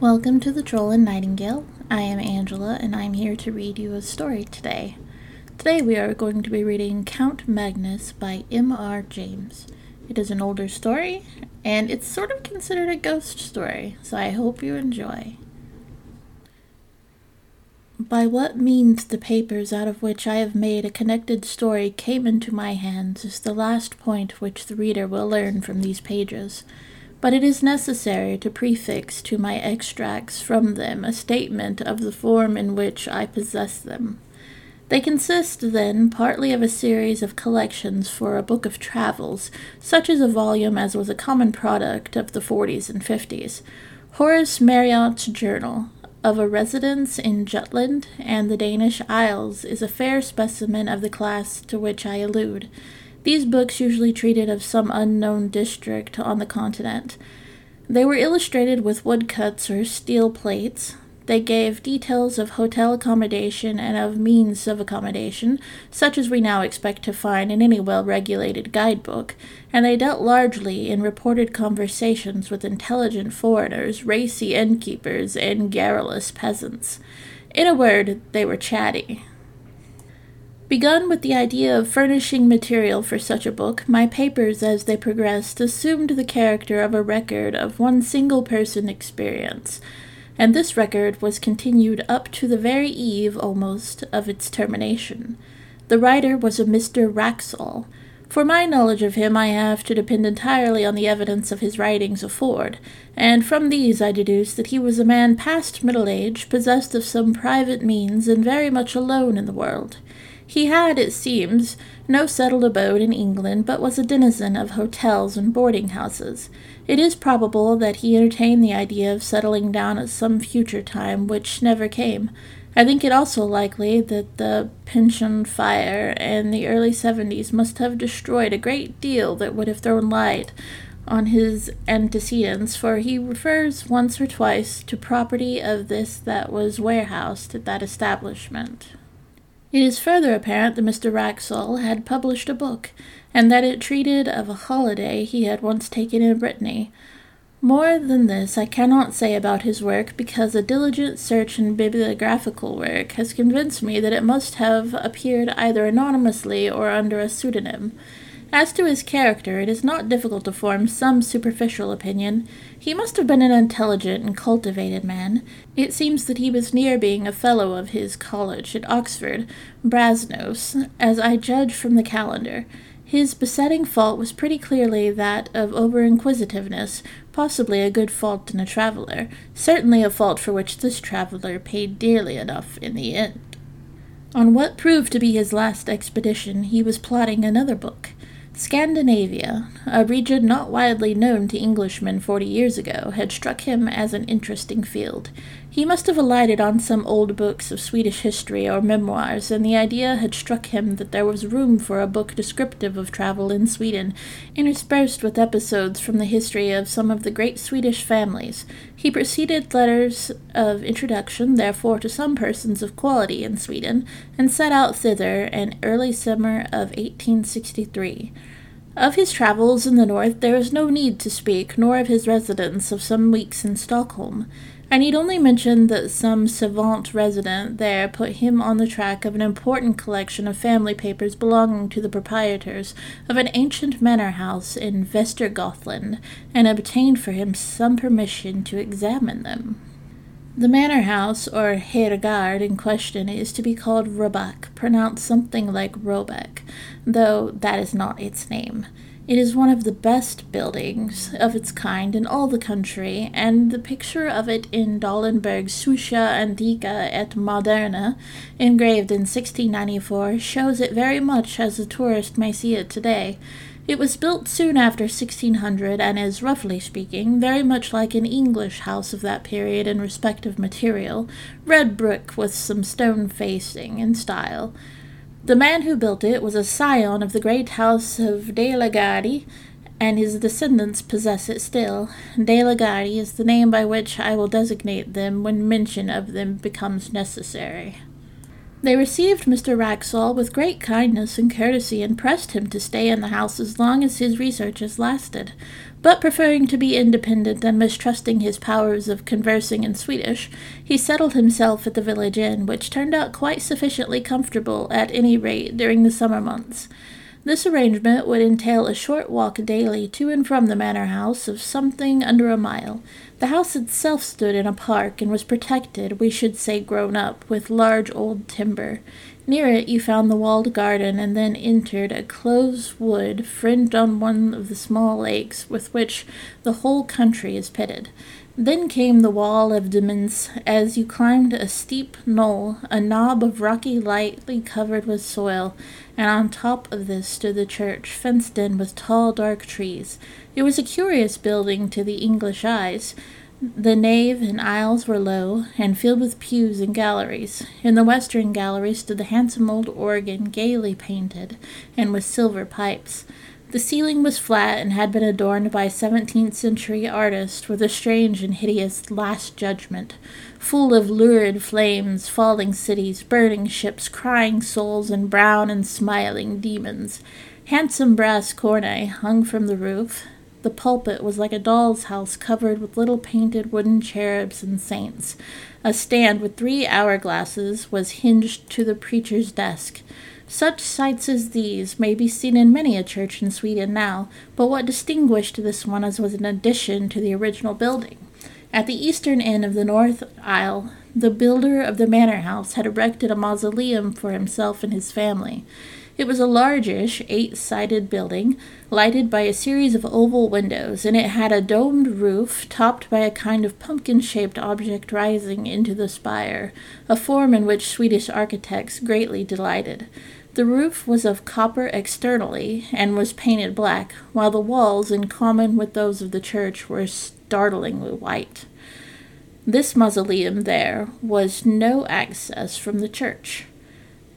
Welcome to the Troll and Nightingale. I am Angela, and I'm here to read you a story today. Today we are going to be reading Count Magnus by M.R. James. It is an older story, and it's sort of considered a ghost story, so I hope you enjoy. By what means the papers out of which I have made a connected story came into my hands is the last point which the reader will learn from these pages but it is necessary to prefix to my extracts from them a statement of the form in which I possess them. They consist, then, partly of a series of collections for a book of travels, such as a volume as was a common product of the 40s and 50s, Horace Marryat's Journal, of a residence in Jutland and the Danish Isles is a fair specimen of the class to which I allude, these books usually treated of some unknown district on the continent. They were illustrated with woodcuts or steel plates. They gave details of hotel accommodation and of means of accommodation, such as we now expect to find in any well regulated guidebook, and they dealt largely in reported conversations with intelligent foreigners, racy innkeepers, and garrulous peasants. In a word, they were chatty. Begun with the idea of furnishing material for such a book, my papers as they progressed assumed the character of a record of one single person experience, and this record was continued up to the very eve, almost, of its termination. The writer was a Mr. Wraxall. For my knowledge of him, I have to depend entirely on the evidence of his writings afford, and from these I deduce that he was a man past middle age, possessed of some private means, and very much alone in the world. He had, it seems, no settled abode in England, but was a denizen of hotels and boarding houses. It is probable that he entertained the idea of settling down at some future time, which never came. I think it also likely that the pension fire in the early seventies must have destroyed a great deal that would have thrown light on his antecedents, for he refers once or twice to property of this that was warehoused at that establishment. It is further apparent that Mr. Wraxall had published a book, and that it treated of a holiday he had once taken in Brittany. More than this I cannot say about his work, because a diligent search in bibliographical work has convinced me that it must have appeared either anonymously or under a pseudonym. As to his character, it is not difficult to form some superficial opinion. He must have been an intelligent and cultivated man. It seems that he was near being a fellow of his college at Oxford, Brasenose, as I judge from the calendar. His besetting fault was pretty clearly that of over inquisitiveness, possibly a good fault in a traveler, certainly a fault for which this traveler paid dearly enough in the end. On what proved to be his last expedition, he was plotting another book. Scandinavia, a region not widely known to Englishmen forty years ago, had struck him as an interesting field. He must have alighted on some old books of Swedish history or memoirs, and the idea had struck him that there was room for a book descriptive of travel in Sweden, interspersed with episodes from the history of some of the great Swedish families. He proceeded letters of introduction, therefore, to some persons of quality in Sweden, and set out thither in early summer of 1863. Of his travels in the north there is no need to speak, nor of his residence of some weeks in Stockholm. I need only mention that some savant resident there put him on the track of an important collection of family papers belonging to the proprietors of an ancient manor house in Vestergothland, and obtained for him some permission to examine them. The manor house, or herrgård, in question is to be called Roback, pronounced something like Robeck, though that is not its name. It is one of the best buildings of its kind in all the country, and the picture of it in Dahlenberg's Suecia Antiqua et Moderna, engraved in 1694, shows it very much as a tourist may see it today. It was built soon after 1600 and is, roughly speaking, very much like an English house of that period in respect of material, red brick with some stone facing in style. The man who built it was a scion of the great house of De la Gardie, and his descendants possess it still. De la Gardie is the name by which I will designate them when mention of them becomes necessary. They received Mr. Wraxall with great kindness and courtesy, and pressed him to stay in the house as long as his researches lasted. But preferring to be independent and mistrusting his powers of conversing in Swedish, he settled himself at the village inn, which turned out quite sufficiently comfortable at any rate during the summer months. This arrangement would entail a short walk daily to and from the manor house of something under a mile. The house itself stood in a park and was protected, we should say grown up, with large old timber. Near it you found the walled garden, and then entered a close wood fringed on one of the small lakes with which the whole country is pitted. Then came the wall of demesne as you climbed a steep knoll, a knob of rocky lightly covered with soil, and on top of this stood the church, fenced in with tall dark trees. It was a curious building to the English eyes. The nave and aisles were low, and filled with pews and galleries. In the western gallery stood the handsome old organ, gaily painted, and with silver pipes. The ceiling was flat and had been adorned by a seventeenth century artist with a strange and hideous Last Judgment, full of lurid flames, falling cities, burning ships, crying souls, and brown and smiling demons. Handsome brass cornet hung from the roof. The pulpit was like a doll's house covered with little painted wooden cherubs and saints. A stand with three hourglasses was hinged to the preacher's desk. Such sights as these may be seen in many a church in Sweden now, but what distinguished this one as was an addition to the original building. At the eastern end of the north aisle, the builder of the manor house had erected a mausoleum for himself and his family. It was a largish, eight sided building, lighted by a series of oval windows, and it had a domed roof topped by a kind of pumpkin shaped object rising into the spire, a form in which Swedish architects greatly delighted. The roof was of copper externally and was painted black, while the walls, in common with those of the church, were startlingly white. This mausoleum there was no access from the church.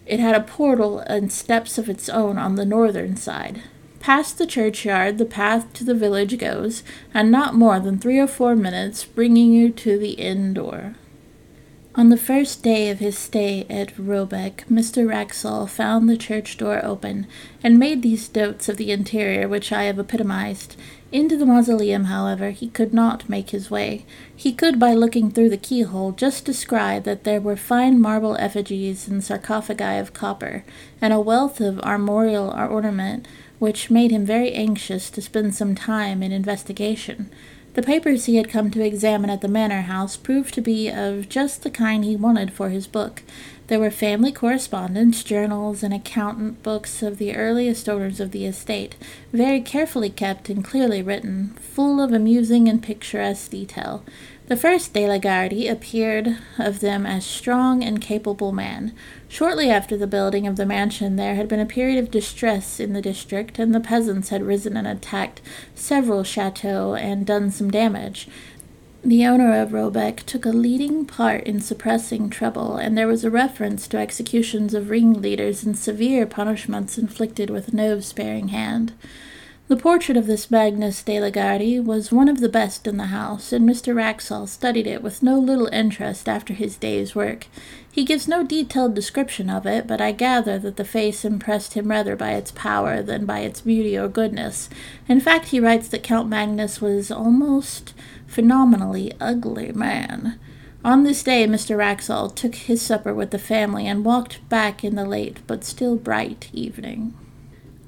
It had a portal and steps of its own on the northern side. Past the churchyard, the path to the village goes, and not more than three or four minutes, bringing you to the inn door. On the first day of his stay at Robeck, Mr. Wraxall found the church door open, and made these notes of the interior which I have epitomized. Into the mausoleum, however, he could not make his way. He could, by looking through the keyhole, just descry that there were fine marble effigies and sarcophagi of copper, and a wealth of armorial ornament, which made him very anxious to spend some time in investigation. The papers he had come to examine at the manor house proved to be of just the kind he wanted for his book. There were family correspondence, journals, and account books of the earliest owners of the estate, very carefully kept and clearly written, full of amusing and picturesque detail. The first De la Gardie appeared of them as strong and capable man. Shortly after the building of the mansion, there had been a period of distress in the district, and the peasants had risen and attacked several chateaux and done some damage. The owner of Robeck took a leading part in suppressing trouble, and there was a reference to executions of ringleaders and severe punishments inflicted with no sparing hand. The portrait of this Magnus de la Gardie was one of the best in the house, and Mr. Wraxall studied it with no little interest after his day's work. He gives no detailed description of it, but I gather that the face impressed him rather by its power than by its beauty or goodness. In fact, he writes that Count Magnus was almost phenomenally ugly man. On this day, Mr. Wraxall took his supper with the family and walked back in the late but still bright evening.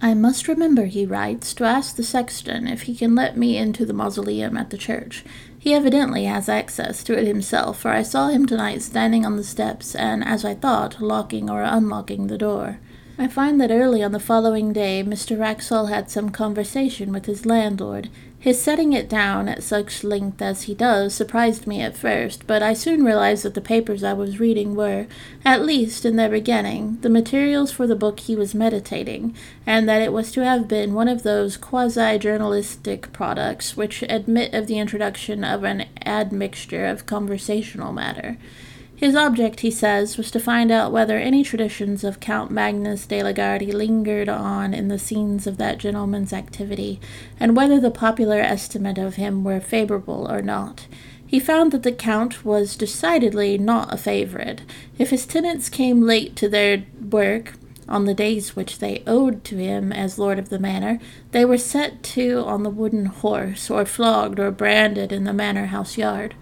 I must remember, he writes, to ask the sexton if he can let me into the mausoleum at the church. He evidently has access to it himself, for I saw him tonight standing on the steps and, as I thought, locking or unlocking the door. I find that early on the following day Mr. Wraxall had some conversation with his landlord. His setting it down at such length as he does surprised me at first, but I soon realized that the papers I was reading were, at least in their beginning, the materials for the book he was meditating, and that it was to have been one of those quasi journalistic products which admit of the introduction of an admixture of conversational matter. His object, he says, was to find out whether any traditions of Count Magnus de la Gardie lingered on in the scenes of that gentleman's activity, and whether the popular estimate of him were favorable or not. He found that the Count was decidedly not a favorite. If his tenants came late to their work, On the days which they owed to him as lord of the manor, they were set to on the wooden horse, or flogged or branded in the manor house yard.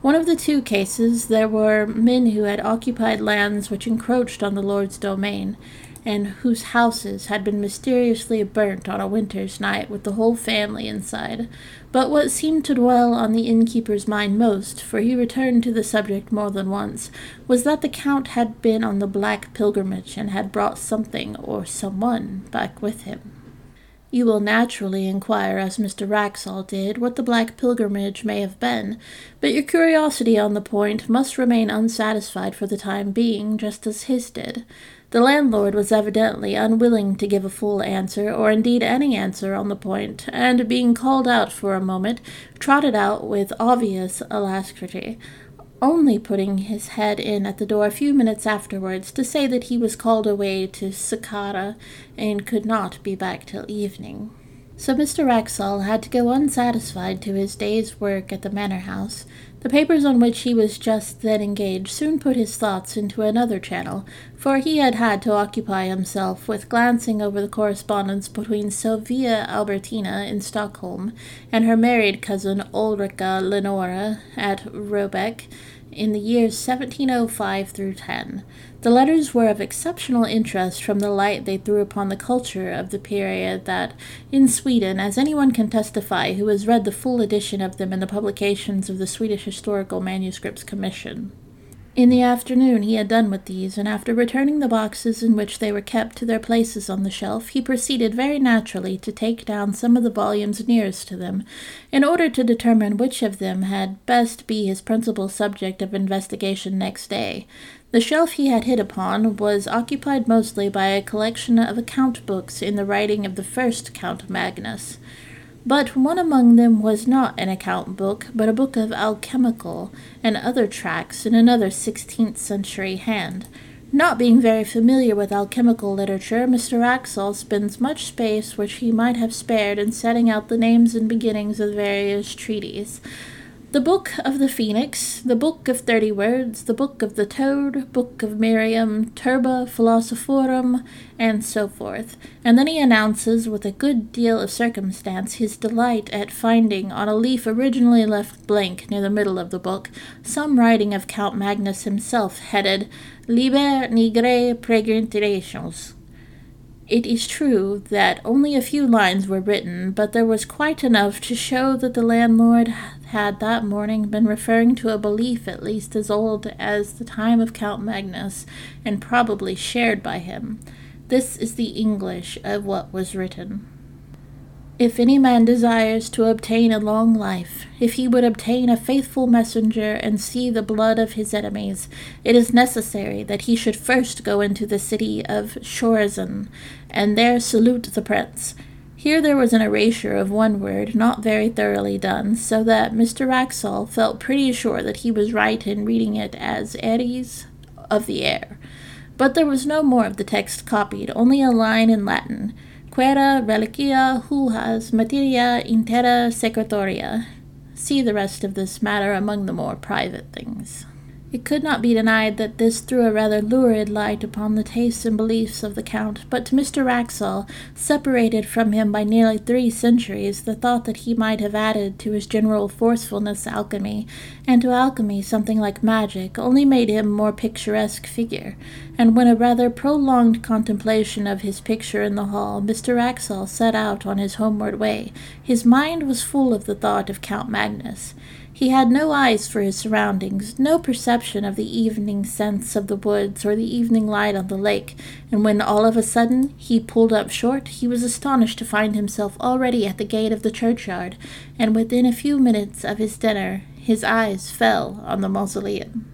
One of the two cases, there were men who had occupied lands which encroached on the lord's domain, and whose houses had been mysteriously burnt on a winter's night with the whole family inside. But what seemed to dwell on the innkeeper's mind most, for he returned to the subject more than once, was that the count had been on the black pilgrimage and had brought something or someone back with him. You will naturally inquire, as Mr. Wraxall did, what the Black Pilgrimage may have been, but your curiosity on the point must remain unsatisfied for the time being, just as his did. The landlord was evidently unwilling to give a full answer, or indeed any answer on the point, and being called out for a moment, trotted out with obvious alacrity only putting his head in at the door a few minutes afterwards to say that he was called away to Skara and could not be back till evening. So Mr. Wraxall had to go unsatisfied to his day's work at the manor house. The papers on which he was just then engaged soon put his thoughts into another channel, for he had had to occupy himself with glancing over the correspondence between Sylvia Albertina in Stockholm and her married cousin Ulrica Leonora at Robeck in the years 1705 through 10. The letters were of exceptional interest from the light they threw upon the culture of the period that, in Sweden, as anyone can testify who has read the full edition of them in the publications of the Swedish Historical Manuscripts Commission. In the afternoon he had done with these, and after returning the boxes in which they were kept to their places on the shelf, he proceeded very naturally to take down some of the volumes nearest to them, in order to determine which of them had best be his principal subject of investigation next day. The shelf he had hit upon was occupied mostly by a collection of account books in the writing of the first Count Magnus. But one among them was not an account book, but a book of alchemical and other tracts in another sixteenth century hand. Not being very familiar with alchemical literature, Mr. Wraxall spends much space which he might have spared in setting out the names and beginnings of various treaties. The Book of the Phoenix, the Book of Thirty Words, the Book of the Toad, Book of Miriam, Turba Philosophorum, and so forth, and then he announces with a good deal of circumstance his delight at finding on a leaf originally left blank near the middle of the book some writing of Count Magnus himself headed Liber Nigrae Peregrinationis. It is true that only a few lines were written, but there was quite enough to show that the landlord had that morning been referring to a belief at least as old as the time of Count Magnus, and probably shared by him. This is the English of what was written. If any man desires to obtain a long life, if he would obtain a faithful messenger and see the blood of his enemies, it is necessary that he should first go into the city of Chorazin, and there salute the prince, here there was an erasure of one word not very thoroughly done, so that Mr. Wraxall felt pretty sure that he was right in reading it as Aeris of the air. But there was no more of the text copied, only a line in Latin, Quaere reliqua hujus materiei inter secretiora. See the rest of this matter among the more private things. It could not be denied that this threw a rather lurid light upon the tastes and beliefs of the Count, but to Mr. Wraxall, separated from him by nearly three centuries, the thought that he might have added to his general forcefulness alchemy, and to alchemy something like magic, only made him a more picturesque figure, and when a rather prolonged contemplation of his picture in the hall, Mr. Wraxall set out on his homeward way, his mind was full of the thought of Count Magnus. He had no eyes for his surroundings, no perception of the evening scents of the woods or the evening light on the lake, and when all of a sudden he pulled up short, he was astonished to find himself already at the gate of the churchyard, and within a few minutes of his dinner his eyes fell on the mausoleum.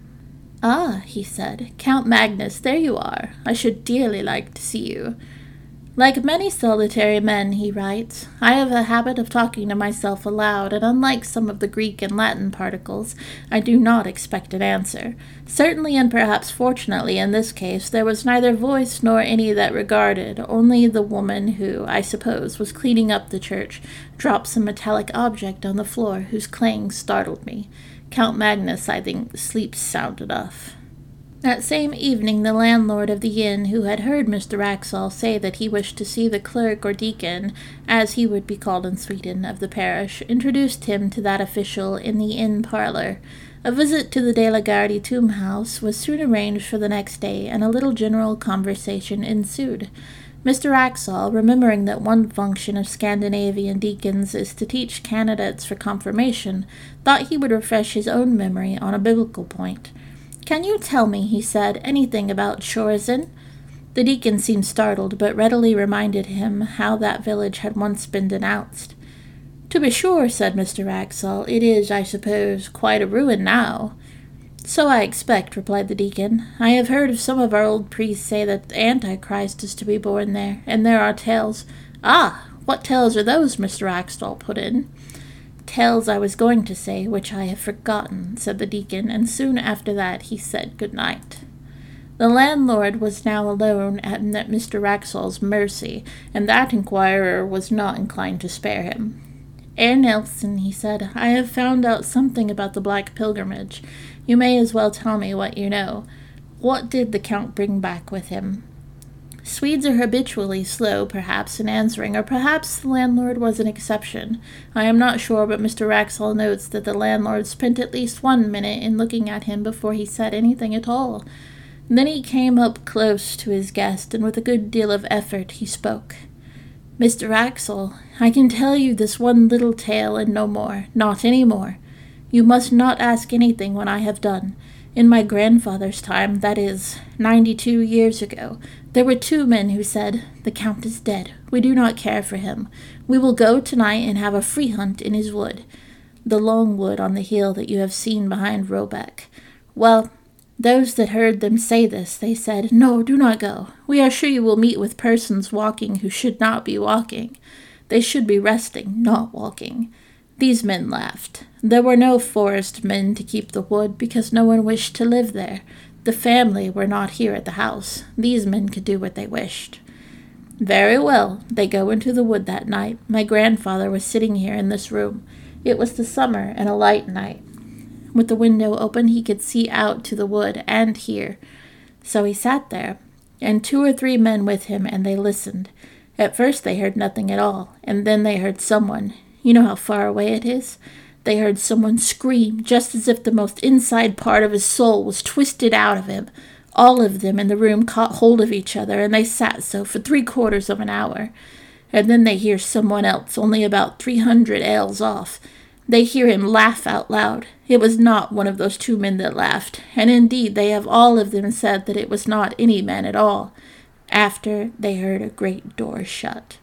Ah, he said, Count Magnus, there you are. I should dearly like to see you. Like many solitary men, he writes, I have a habit of talking to myself aloud, and unlike some of the Greek and Latin particles, I do not expect an answer. Certainly, and perhaps fortunately in this case, there was neither voice nor any that regarded, only the woman who, I suppose, was cleaning up the church, dropped some metallic object on the floor whose clang startled me. Count Magnus, I think, sleeps sound enough. That same evening, the landlord of the inn, who had heard Mr. Wraxall say that he wished to see the clerk or deacon, as he would be called in Sweden, of the parish, introduced him to that official in the inn parlor. A visit to the De la Gardie tomb house was soon arranged for the next day, and a little general conversation ensued. Mr. Wraxall, remembering that one function of Scandinavian deacons is to teach candidates for confirmation, thought he would refresh his own memory on a biblical point. Can you tell me, he said, anything about Chorazin? The deacon seemed startled, but readily reminded him how that village had once been denounced. To be sure, said Mr. Wraxall, it is, I suppose, quite a ruin now. So I expect, replied the deacon. I have heard of some of our old priests say that the Antichrist is to be born there, and there are tales. Ah, what tales are those? Mr. Wraxall put in tales I was going to say, which I have forgotten, said the deacon, and soon after that he said good night. The landlord was now alone at Mr. Wraxall's mercy, and that inquirer was not inclined to spare him. Herr Nielsen, he said, I have found out something about the Black Pilgrimage. You may as well tell me what you know. What did the Count bring back with him? Swedes are habitually slow, perhaps, in answering, or perhaps the landlord was an exception. I am not sure, but Mr. Wraxall notes that the landlord spent at least one minute in looking at him before he said anything at all. Then he came up close to his guest, and with a good deal of effort he spoke. Mr. Wraxall, I can tell you this one little tale and no more, not any more. You must not ask anything when I have done. In my grandfather's time, that is, ninety two years ago, there were two men who said, The Count is dead. We do not care for him. We will go tonight and have a free hunt in his wood, the long wood on the hill that you have seen behind Robeck. Well, those that heard them say this, they said, No, do not go. We are sure you will meet with persons walking who should not be walking. They should be resting, not walking. These men laughed. There were no forest men to keep the wood because no one wished to live there. The family were not here at the house. These men could do what they wished. Very well. They go into the wood that night. My grandfather was sitting here in this room. It was the summer and a light night. With the window open, he could see out to the wood and hear. So he sat there, and two or three men with him, and they listened. At first they heard nothing at all, and then they heard someone. You know how far away it is? They heard someone scream, just as if the most inside part of his soul was twisted out of him. All of them in the room caught hold of each other, and they sat so for three quarters of an hour. And then they hear someone else, only about three hundred ells off. They hear him laugh out loud. It was not one of those two men that laughed, and indeed they have all of them said that it was not any man at all. After they heard a great door shut.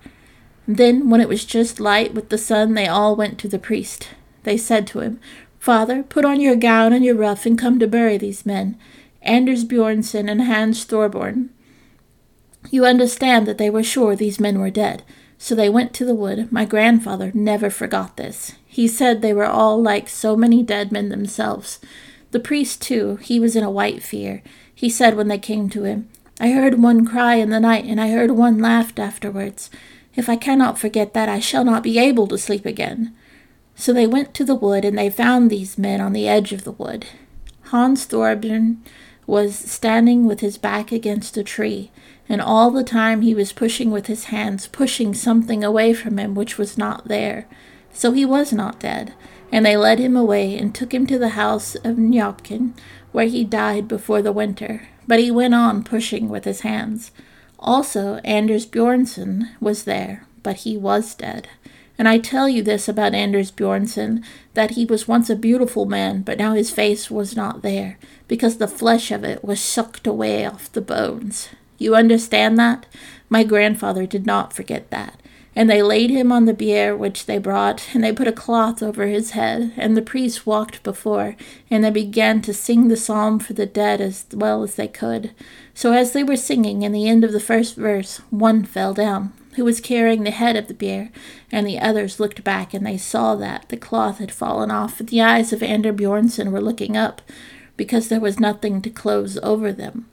Then, when it was just light with the sun, they all went to the priest. They said to him, Father, put on your gown and your ruff and come to bury these men, Anders Bjornsen and Hans Thorbjorn. You understand that they were sure these men were dead. So they went to the wood. My grandfather never forgot this. He said they were all like so many dead men themselves. The priest, too, he was in a white fear. He said when they came to him, I heard one cry in the night, and I heard one laugh afterwards. If I cannot forget that, I shall not be able to sleep again. So they went to the wood, and they found these men on the edge of the wood. Hans Thorbjorn was standing with his back against a tree, and all the time he was pushing with his hands, pushing something away from him which was not there. So he was not dead, and they led him away and took him to the house of Nykjoping, where he died before the winter. But he went on pushing with his hands. Also, Anders Bjornsen was there, but he was dead. And I tell you this about Anders Bjornsen that he was once a beautiful man, but now his face was not there, because the flesh of it was sucked away off the bones. You understand that? My grandfather did not forget that. And they laid him on the bier which they brought, and they put a cloth over his head, and the priests walked before, and they began to sing the psalm for the dead as well as they could. So as they were singing, in the end of the first verse, one fell down, who was carrying the head of the bier, and the others looked back, and they saw that the cloth had fallen off, and the eyes of Ander Bjornsen were looking up, because there was nothing to close over them.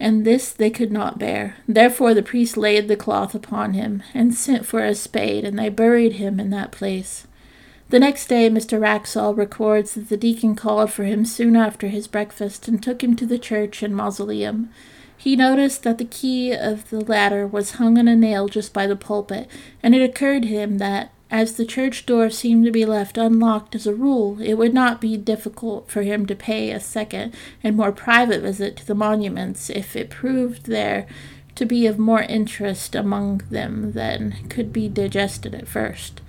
And this they could not bear. Therefore the priest laid the cloth upon him, and sent for a spade, and they buried him in that place. The next day, Mr. Wraxall records that the deacon called for him soon after his breakfast and took him to the church and mausoleum. He noticed that the key of the latter was hung on a nail just by the pulpit, and it occurred to him that, as the church door seemed to be left unlocked as a rule, it would not be difficult for him to pay a second and more private visit to the monuments if it proved there to be of more interest among them than could be digested at first.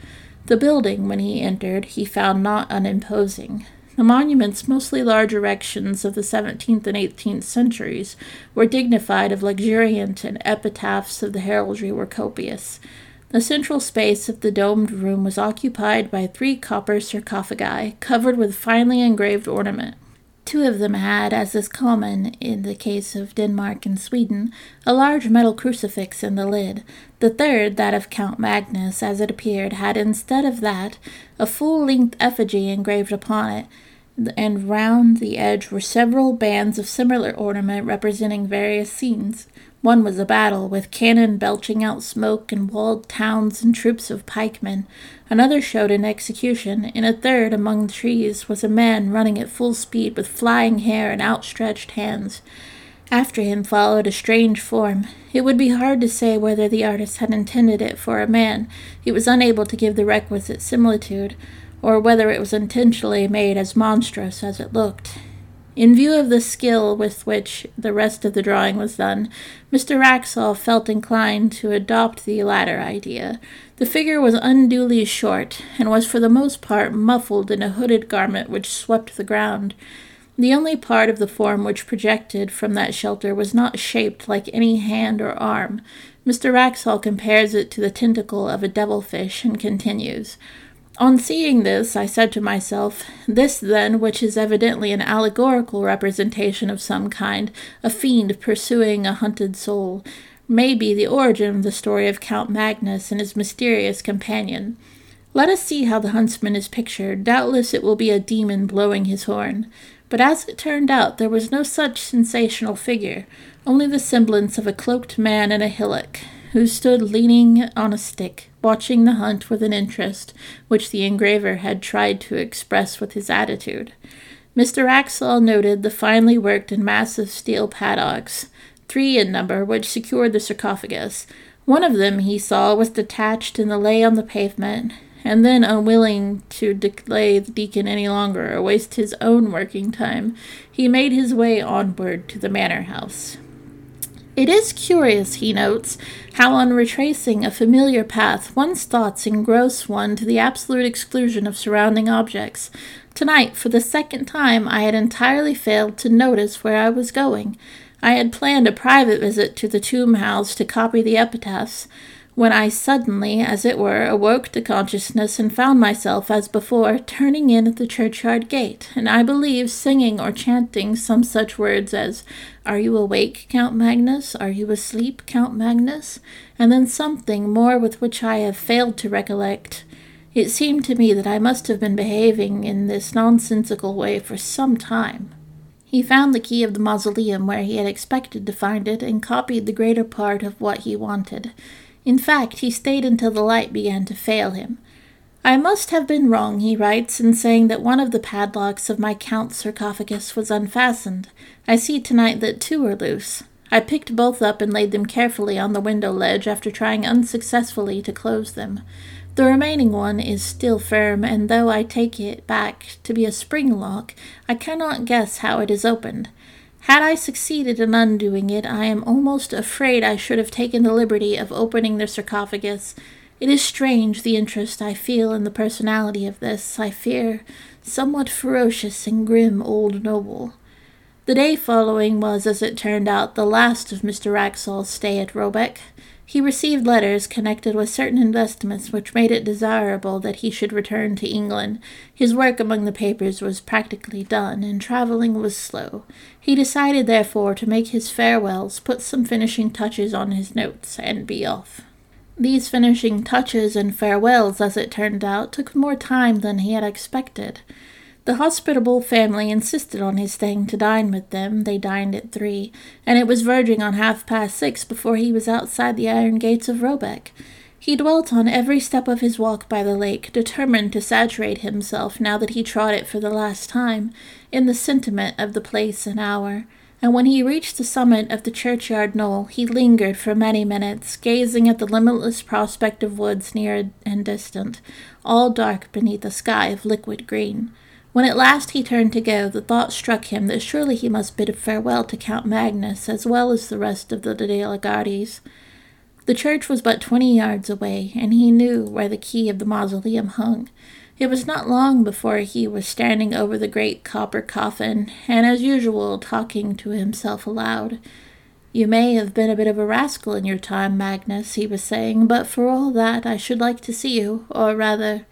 The building, when he entered, he found not unimposing. The monuments, mostly large erections of the 17th and 18th centuries, were dignified of luxuriant, and epitaphs of the heraldry were copious. The central space of the domed room was occupied by three copper sarcophagi, covered with finely engraved ornament. Two of them had, as is common in the case of Denmark and Sweden, a large metal crucifix in the lid. The third, that of Count Magnus, as it appeared, had instead of that a full length effigy engraved upon it, and round the edge were several bands of similar ornament representing various scenes. One was a battle, with cannon belching out smoke and walled towns and troops of pikemen. Another showed an execution. In a third, among the trees, was a man running at full speed with flying hair and outstretched hands. After him followed a strange form. It would be hard to say whether the artist had intended it for a man. He was unable to give the requisite similitude, or whether it was intentionally made as monstrous as it looked. In view of the skill with which the rest of the drawing was done, Mr. Wraxall felt inclined to adopt the latter idea. The figure was unduly short, and was for the most part muffled in a hooded garment which swept the ground. The only part of the form which projected from that shelter was not shaped like any hand or arm. Mr. Wraxall compares it to the tentacle of a devilfish, and continues, on seeing this, I said to myself, This, then, which is evidently an allegorical representation of some kind, a fiend pursuing a hunted soul, may be the origin of the story of Count Magnus and his mysterious companion. Let us see how the huntsman is pictured. Doubtless it will be a demon blowing his horn. But as it turned out, there was no such sensational figure, only the semblance of a cloaked man in a hillock, who stood leaning on a stick, watching the hunt with an interest which the engraver had tried to express with his attitude. Mr. Wraxall noted the finely worked and massive steel padlocks, three in number, which secured the sarcophagus. One of them, he saw, was detached and lay on the pavement, and then, unwilling to delay the deacon any longer or waste his own working time, he made his way onward to the manor house. It is curious, he notes, how on retracing a familiar path one's thoughts engross one to the absolute exclusion of surrounding objects. Tonight, for the second time, I had entirely failed to notice where I was going. I had planned a private visit to the tomb house to copy the epitaphs, when I suddenly, as it were, awoke to consciousness and found myself, as before, turning in at the churchyard gate, and I believe singing or chanting some such words as, Are you awake, Count Magnus? Are you asleep, Count Magnus? And then something more with which I have failed to recollect. It seemed to me that I must have been behaving in this nonsensical way for some time. He found the key of the mausoleum where he had expected to find it, and copied the greater part of what he wanted. In fact, he stayed until the light began to fail him. I must have been wrong, he writes, in saying that one of the padlocks of my count's sarcophagus was unfastened. I see tonight that two are loose. I picked both up and laid them carefully on the window ledge after trying unsuccessfully to close them. The remaining one is still firm, and though I take it back to be a spring lock, I cannot guess how it is opened. Had I succeeded in undoing it, I am almost afraid I should have taken the liberty of opening the sarcophagus. It is strange the interest I feel in the personality of this, I fear, somewhat ferocious and grim old noble. The day following was, as it turned out, the last of Mr. Wraxall's stay at Robeck. He received letters connected with certain investments which made it desirable that he should return to England. His work among the papers was practically done, and travelling was slow. He decided, therefore, to make his farewells, put some finishing touches on his notes, and be off. These finishing touches and farewells, as it turned out, took more time than he had expected. The hospitable family insisted on his staying to dine with them. They dined at three, and it was verging on half past six before he was outside the iron gates of Robeck. He dwelt on every step of his walk by the lake, determined to saturate himself, now that he trod it for the last time, in the sentiment of the place and hour. And when he reached the summit of the churchyard knoll, he lingered for many minutes, gazing at the limitless prospect of woods near and distant, all dark beneath a sky of liquid green. When at last he turned to go, the thought struck him that surely he must bid farewell to Count Magnus as well as the rest of the De la Gardies. The church was but twenty yards away, and he knew where the key of the mausoleum hung. It was not long before he was standing over the great copper coffin, and as usual talking to himself aloud. You may have been a bit of a rascal in your time, Magnus, he was saying, but for all that I should like to see you, or rather.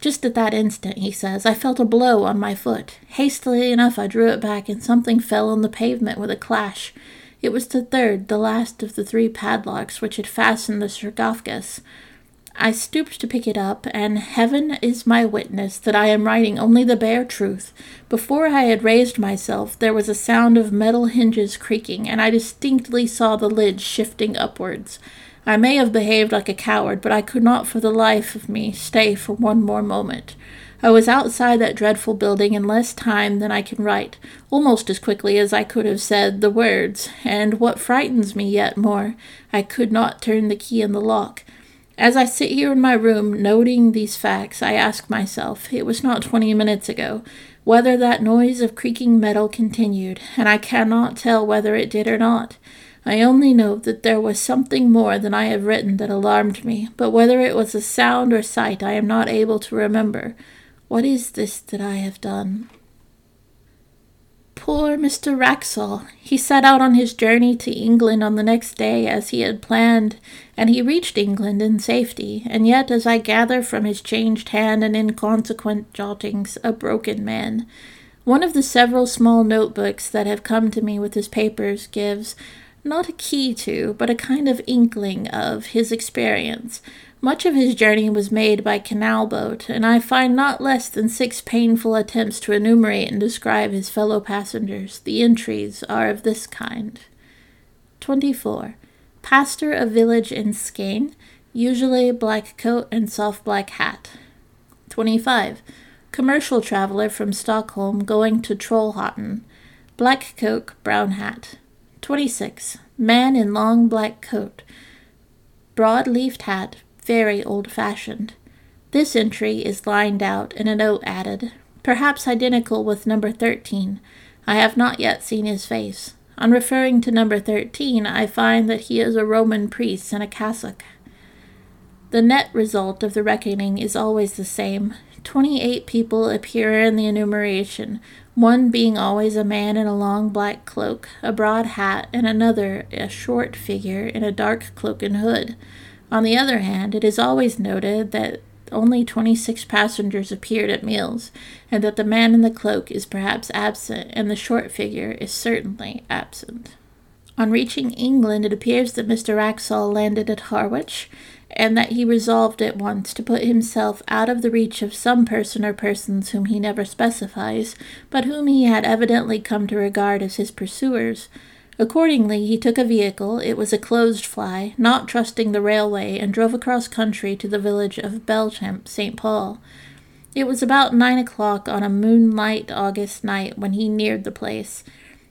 Just at that instant, he says, I felt a blow on my foot. Hastily enough, I drew it back, and something fell on the pavement with a clash. It was the third, the last of the three padlocks which had fastened the sarcophagus. I stooped to pick it up, and heaven is my witness that I am writing only the bare truth. Before I had raised myself, there was a sound of metal hinges creaking, and I distinctly saw the lid shifting upwards. I may have behaved like a coward, but I could not for the life of me stay for one more moment. I was outside that dreadful building in less time than I can write, almost as quickly as I could have said the words, and what frightens me yet more, I could not turn the key in the lock. As I sit here in my room noting these facts, I ask myself, it was not twenty minutes ago, whether that noise of creaking metal continued, and I cannot tell whether it did or not. I only know that there was something more than I have written that alarmed me, but whether it was a sound or sight I am not able to remember. What is this that I have done? Poor Mr. Wraxall! He set out on his journey to England on the next day as he had planned, and he reached England in safety, and yet, as I gather from his changed hand and inconsequent jottings, a broken man. One of the several small notebooks that have come to me with his papers gives, not a key to, but a kind of inkling of, his experience, much of his journey was made by canal boat, and I find not less than six painful attempts to enumerate and describe his fellow passengers. The entries are of this kind 24. Pastor of village in Skane, usually black coat and soft black hat. 25. Commercial traveler from Stockholm going to Trollhättan, black coat, brown hat. 26. Man in long black coat, broad leafed hat, very old fashioned. This entry is lined out and a note added, perhaps identical with number 13. I have not yet seen his face. On referring to number 13, I find that he is a Roman priest in a cassock. The net result of the reckoning is always the same. Twenty eight people appear in the enumeration, one being always a man in a long black cloak, a broad hat, and another a short figure in a dark cloak and hood. On the other hand, it is always noted that only 26 passengers appeared at meals, and that the man in the cloak is perhaps absent, and the short figure is certainly absent. On reaching England, it appears that Mr. Wraxall landed at Harwich, and that he resolved at once to put himself out of the reach of some person or persons whom he never specifies, but whom he had evidently come to regard as his pursuers, Accordingly, he took a vehicle, it was a closed fly, not trusting the railway, and drove across country to the village of Belchamp, St. Paul. It was about nine o'clock on a moonlight August night when he neared the place.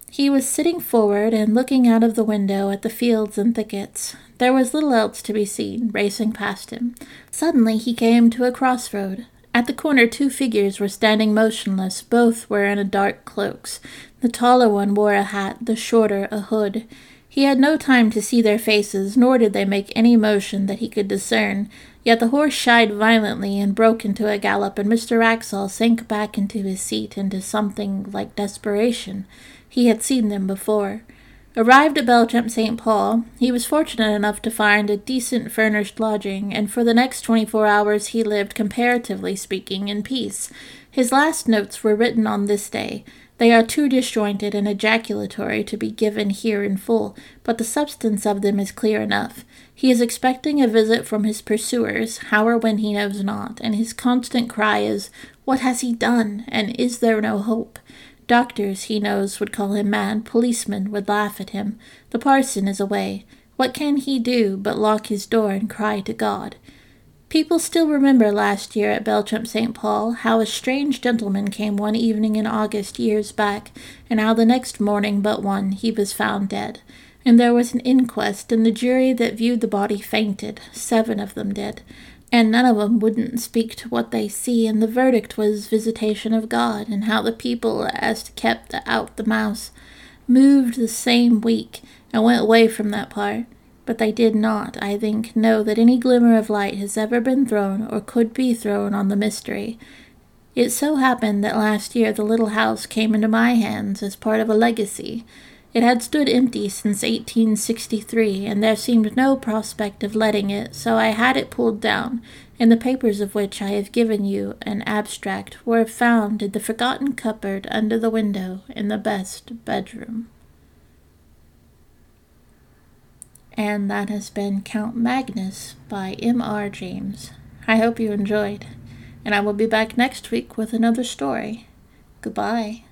He was sitting forward and looking out of the window at the fields and thickets. There was little else to be seen, racing past him. Suddenly he came to a crossroad. At the corner, two figures were standing motionless. Both were in dark cloaks. The taller one wore a hat, the shorter a hood. He had no time to see their faces, nor did they make any motion that he could discern. Yet the horse shied violently and broke into a gallop, and Mr. Wraxall sank back into his seat into something like desperation. He had seen them before. Arrived at Belchamp St. Paul, he was fortunate enough to find a decent furnished lodging, and for the next twenty four hours he lived, comparatively speaking, in peace. His last notes were written on this day. They are too disjointed and ejaculatory to be given here in full, but the substance of them is clear enough. He is expecting a visit from his pursuers, how or when he knows not, and his constant cry is, What has he done? and Is there no hope? Doctors, he knows, would call him mad. Policemen would laugh at him. The parson is away. What can he do but lock his door and cry to God? People still remember last year at Belchamp St. Paul how a strange gentleman came one evening in August years back, and how the next morning but one he was found dead. And there was an inquest, and the jury that viewed the body fainted, seven of them did, and none of them wouldn't speak to what they see, and the verdict was visitation of God, and how the people as kept out the mouse moved the same week and went away from that part. But they did not, I think, know that any glimmer of light has ever been thrown or could be thrown on the mystery. It so happened that last year the little house came into my hands as part of a legacy. It had stood empty since 1863, and there seemed no prospect of letting it, so I had it pulled down, and the papers of which I have given you an abstract were found in the forgotten cupboard under the window in the best bedroom. And that has been Count Magnus by M.R. James. I hope you enjoyed, and I will be back next week with another story. Goodbye.